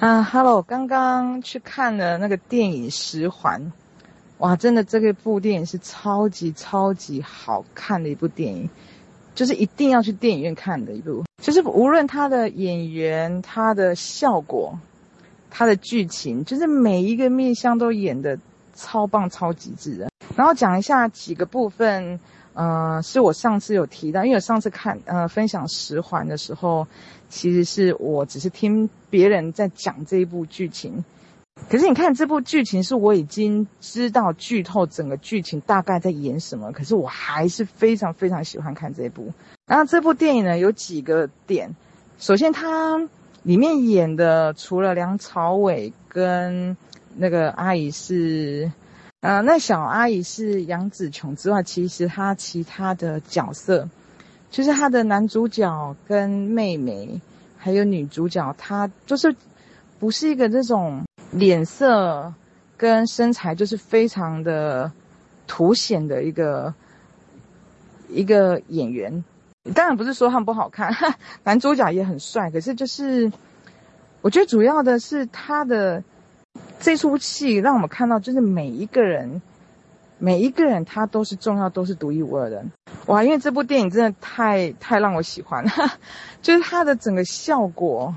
啊哈喽，刚刚去看了那个电影《十环》，哇，真的这个部电影是超级超级好看的一部电影，就是一定要去电影院看的一部。就是无论他的演员、他的效果、他的剧情，就是每一个面相都演得超棒、超极致的。然后讲一下几个部分。呃，是我上次有提到，因为我上次看呃分享十环的时候，其实是我只是听别人在讲这一部剧情，可是你看这部剧情是我已经知道剧透整个剧情大概在演什么，可是我还是非常非常喜欢看这一部。然后这部电影呢有几个点，首先它里面演的除了梁朝伟跟那个阿姨是。呃，那小阿姨是杨紫琼之外，其实她其他的角色，就是她的男主角跟妹妹，还有女主角，她就是不是一个这种脸色跟身材就是非常的凸显的一个一个演员。当然不是说他们不好看，男主角也很帅，可是就是我觉得主要的是他的。这出戏让我们看到，就是每一个人，每一个人他都是重要，都是独一无二的。哇，因为这部电影真的太太让我喜欢了，就是它的整个效果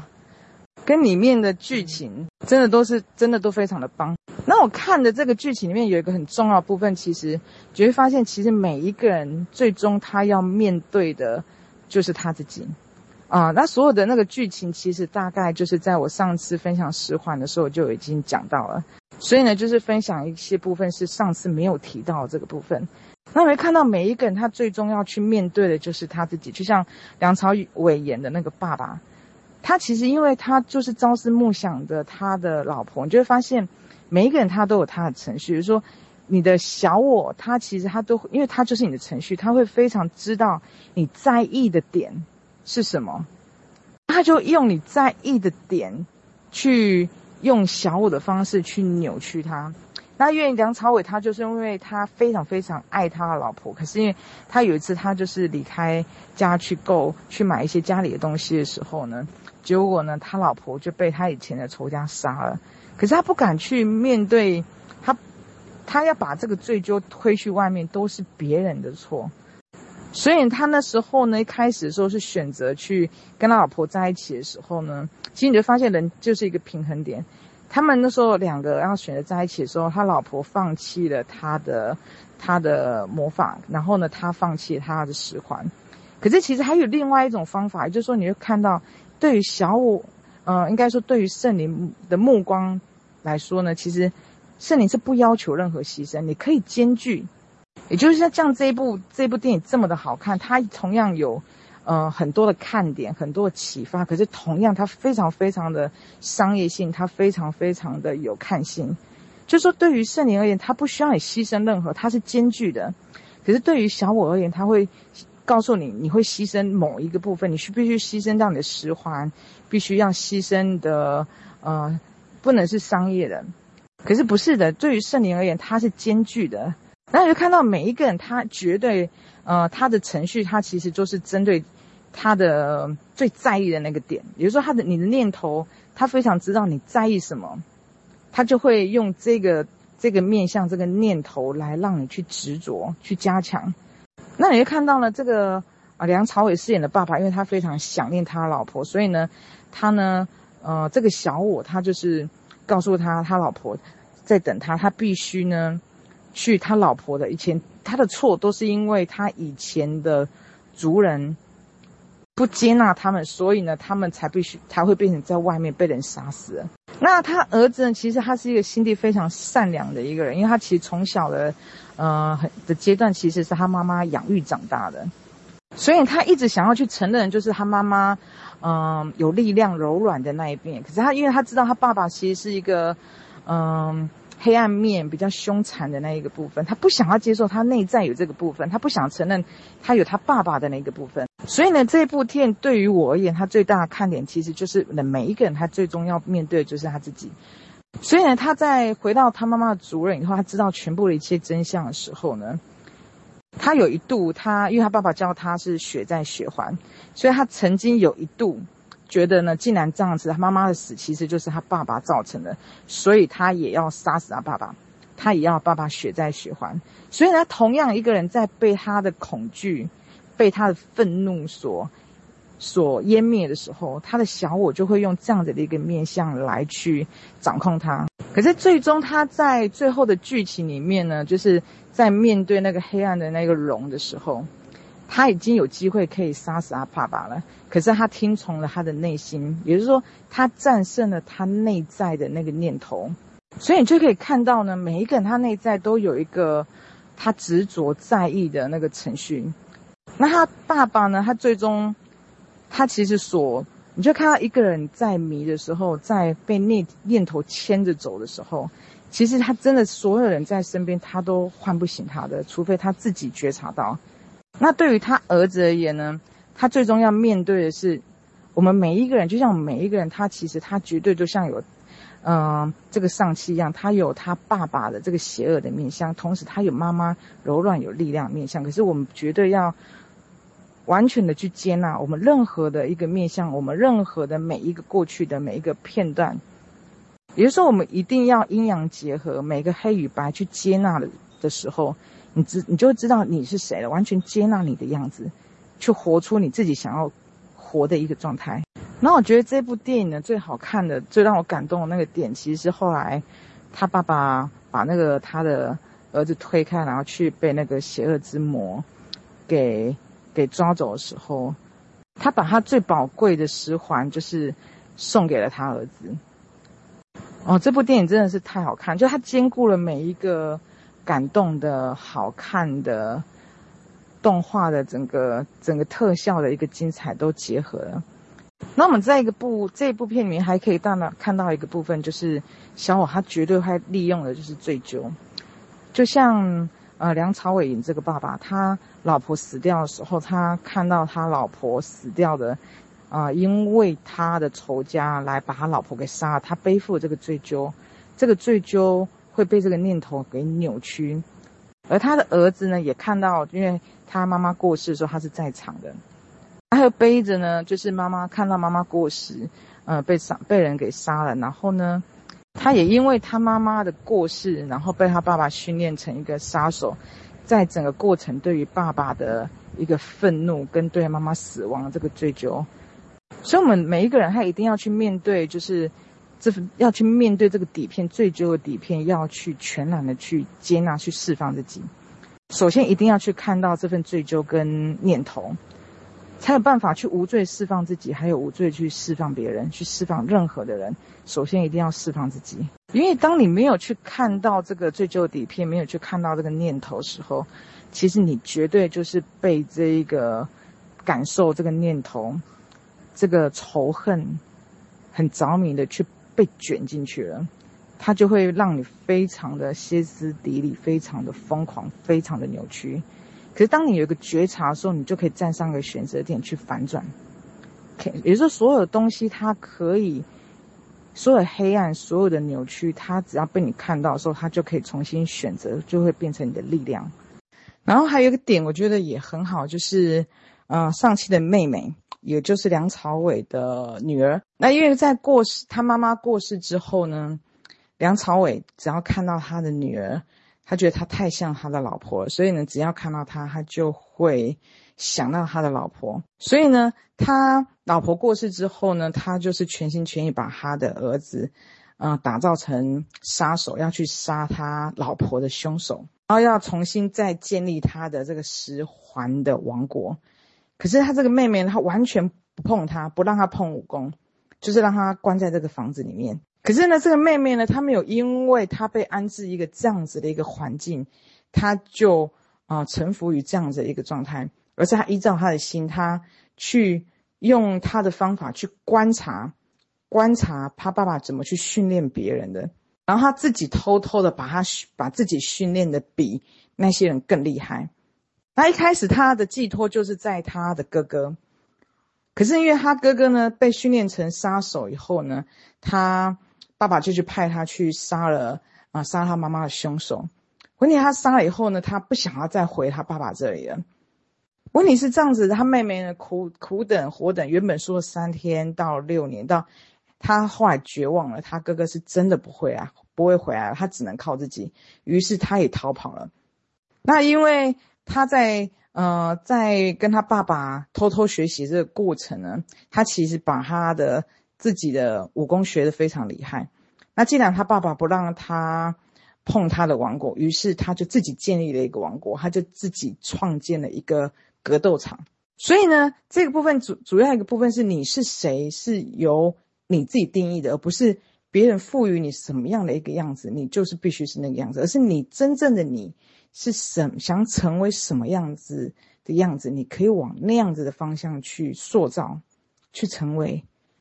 跟里面的剧情，真的都是真的都非常的棒。那我看的这个剧情里面有一个很重要部分，其实就会发现，其实每一个人最终他要面对的，就是他自己。啊、那所有的那个剧情其实大概就是在我上次分享十环的时候就已经讲到了，所以呢，就是分享一些部分是上次没有提到的这个部分。那你会看到每一个人他最终要去面对的就是他自己，就像梁朝伟演的那个爸爸，他其实因为他就是朝思暮想的他的老婆，你就会发现每一个人他都有他的程序，比如说你的小我，他其实他都因为他就是你的程序，他会非常知道你在意的点。是什么？他就用你在意的点，去用小我的方式去扭曲他。那因为梁朝伟他就是因为他非常非常爱他的老婆，可是因为他有一次他就是离开家去购去买一些家里的东西的时候呢，结果呢他老婆就被他以前的仇家杀了。可是他不敢去面对，他他要把这个罪就推去外面，都是别人的错。所以他那时候呢，一开始的时候是选择去跟他老婆在一起的时候呢，其实你就发现人就是一个平衡点。他们那时候两个要选择在一起的时候，他老婆放弃了他的他的魔法，然后呢，他放弃了他的十环。可是其实还有另外一种方法，就是说，你会看到对于小我，呃，应该说对于圣灵的目光来说呢，其实圣灵是不要求任何牺牲，你可以兼具。也就是像这一部这部电影这么的好看，它同样有，呃很多的看点，很多的启发。可是同样它非常非常的商业性，它非常非常的有看性。就说对于圣灵而言，它不需要你牺牲任何，它是兼具的。可是对于小我而言，它会告诉你，你会牺牲某一个部分，你是必须牺牲掉你的十环，必须要牺牲的，呃，不能是商业的。可是不是的，对于圣灵而言，它是兼具的。然后你就看到每一个人，他绝对，呃，他的程序，他其实就是针对他的最在意的那个点。比如说，他的你的念头，他非常知道你在意什么，他就会用这个这个面向这个念头来让你去执着、去加强。那你就看到了这个啊，梁朝伟饰演的爸爸，因为他非常想念他老婆，所以呢，他呢，呃，这个小我他就是告诉他，他老婆在等他，他必须呢。去他老婆的以前，他的错都是因为他以前的族人不接纳他们，所以呢，他们才必须才会变成在外面被人杀死。那他儿子呢？其实他是一个心地非常善良的一个人，因为他其实从小的呃的阶段其实是他妈妈养育长大的，所以他一直想要去承认，就是他妈妈嗯、有力量、柔软的那一边。可是他因为他知道他爸爸其实是一个嗯。黑暗面比较凶残的那一个部分，他不想要接受他内在有这个部分，他不想承认他有他爸爸的那个部分。所以呢，这部片对于我而言，他最大的看点其实就是每一个人他最终要面对的就是他自己。所以呢，他在回到他妈妈的族人以后，他知道全部的一切真相的时候呢，他有一度他因为他爸爸教他是血债血还，所以他曾经有一度觉得呢，既然这样子，他妈妈的死其实就是他爸爸造成的，所以他也要杀死他爸爸，他也要爸爸血债血还。所以呢，同样一个人在被他的恐惧、被他的愤怒所所湮灭的时候，他的小我就会用这样子的一个面相来去掌控他。可是最终他在最后的剧情里面呢，就是在面对那个黑暗的那个龙的时候。他已经有机会可以杀死他爸爸了，可是他听从了他的内心，也就是说，他战胜了他内在的那个念头，所以你就可以看到呢，每一个人他内在都有一个他执着在意的那个程序。那他爸爸呢？他最终，他其实所，你就看到一个人在迷的时候，在被念念头牵着走的时候，其实他真的所有人在身边，他都唤不醒他的，除非他自己觉察到。那对于他儿子而言呢，他最终要面对的是，我们每一个人，就像我们每一个人，他其实他绝对就像有，嗯、这个上气一样，他有他爸爸的这个邪恶的面相，同时他有妈妈柔软有力量面相。可是我们绝对要完全的去接纳我们任何的一个面相，我们任何的每一个过去的每一个片段，也就是说，我们一定要阴阳结合，每个黑与白去接纳的时候。你知，你就知道你是谁了，完全接纳你的样子，去活出你自己想要活的一个状态。然后我觉得这部电影呢，最好看的、最让我感动的那个点，其实是后来他爸爸把那个他的儿子推开，然后去被那个邪恶之魔给给抓走的时候，他把他最宝贵的十环就是送给了他儿子。哦，这部电影真的是太好看，就它兼顾了每一个。感动的好看的动画的整个整个特效的一个精彩都结合了。那我们在一个部这一部片里面还可以到那看到一个部分，就是小我他绝对会利用的就是追究，就像呃梁朝伟演这个爸爸，他老婆死掉的时候，他看到他老婆死掉的啊、因为他的仇家来把他老婆给杀了，他背负这个追究，这个追究。会被这个念头给扭曲，而他的儿子呢，也看到，因为他妈妈过世的时候，他是在场的，他还有背着呢，就是妈妈看到妈妈过世，呃，被杀被人给杀了，然后呢，他也因为他妈妈的过世，然后被他爸爸训练成一个杀手，在整个过程对于爸爸的一个愤怒跟对妈妈死亡这个追究，所以我们每一个人他一定要去面对，就是。这份要去面对这个底片，追究的底片，要去全然的去接纳、去释放自己。首先，一定要去看到这份追究跟念头，才有办法去无罪释放自己，还有无罪去释放别人，去释放任何的人。首先，一定要释放自己，因为当你没有去看到这个追究底片，没有去看到这个念头的时候，其实你绝对就是被这一个感受、这个念头、这个仇恨很着迷的去。被卷进去了，它就会让你非常的歇斯底里，非常的疯狂，非常的扭曲。可是当你有一个觉察的时候，你就可以站上一个选择点去反转。可也就是说，所有的东西它可以，所有黑暗，所有的扭曲，它只要被你看到的时候，它就可以重新选择，就会变成你的力量。然后还有一个点，我觉得也很好，就是，呃，上期的妹妹。也就是梁朝伟的女儿。那因为在过世，他妈妈过世之后呢，梁朝伟只要看到他的女儿，他觉得他太像他的老婆，所以呢，只要看到他，他就会想到他的老婆。所以呢，他老婆过世之后呢，他就是全心全意把他的儿子，嗯、打造成杀手，要去杀他老婆的凶手，然后要重新再建立他的这个十环的王国。可是他这个妹妹，她完全不碰他，不让他碰武功，就是让他关在这个房子里面。可是呢，这个妹妹呢，她没有因为她被安置一个这样子的一个环境，她就啊、臣服于这样子的一个状态，而是她依照她的心，她去用她的方法去观察，观察她爸爸怎么去训练别人的，然后她自己偷偷的把他把自己训练的比那些人更厉害。他一开始他的寄托就是在他的哥哥，可是因为他哥哥呢被训练成杀手以后呢，他爸爸就去派他去杀了啊杀他妈妈的凶手。问题他杀了以后呢，他不想要再回他爸爸这里了，问题是这样子，他妹妹呢苦苦等活等，原本说三天到六年，到他后来绝望了，他哥哥是真的不会啊，不会回来了，他只能靠自己，于是他也逃跑了。那因为他在呃在跟他爸爸偷偷学习这个过程呢，他其实把他的自己的武功学得非常厉害。那既然他爸爸不让他碰他的王国，于是他就自己建立了一个王国，他就自己创建了一个。格斗场，所以呢，这个部分主主要一个部分是你是谁，是由你自己定义的，而不是别人赋予你什么样的一个样子，你就是必须是那个样子，而是你真正的你是什想成为什么样子的样子，你可以往那样子的方向去塑造，去成为，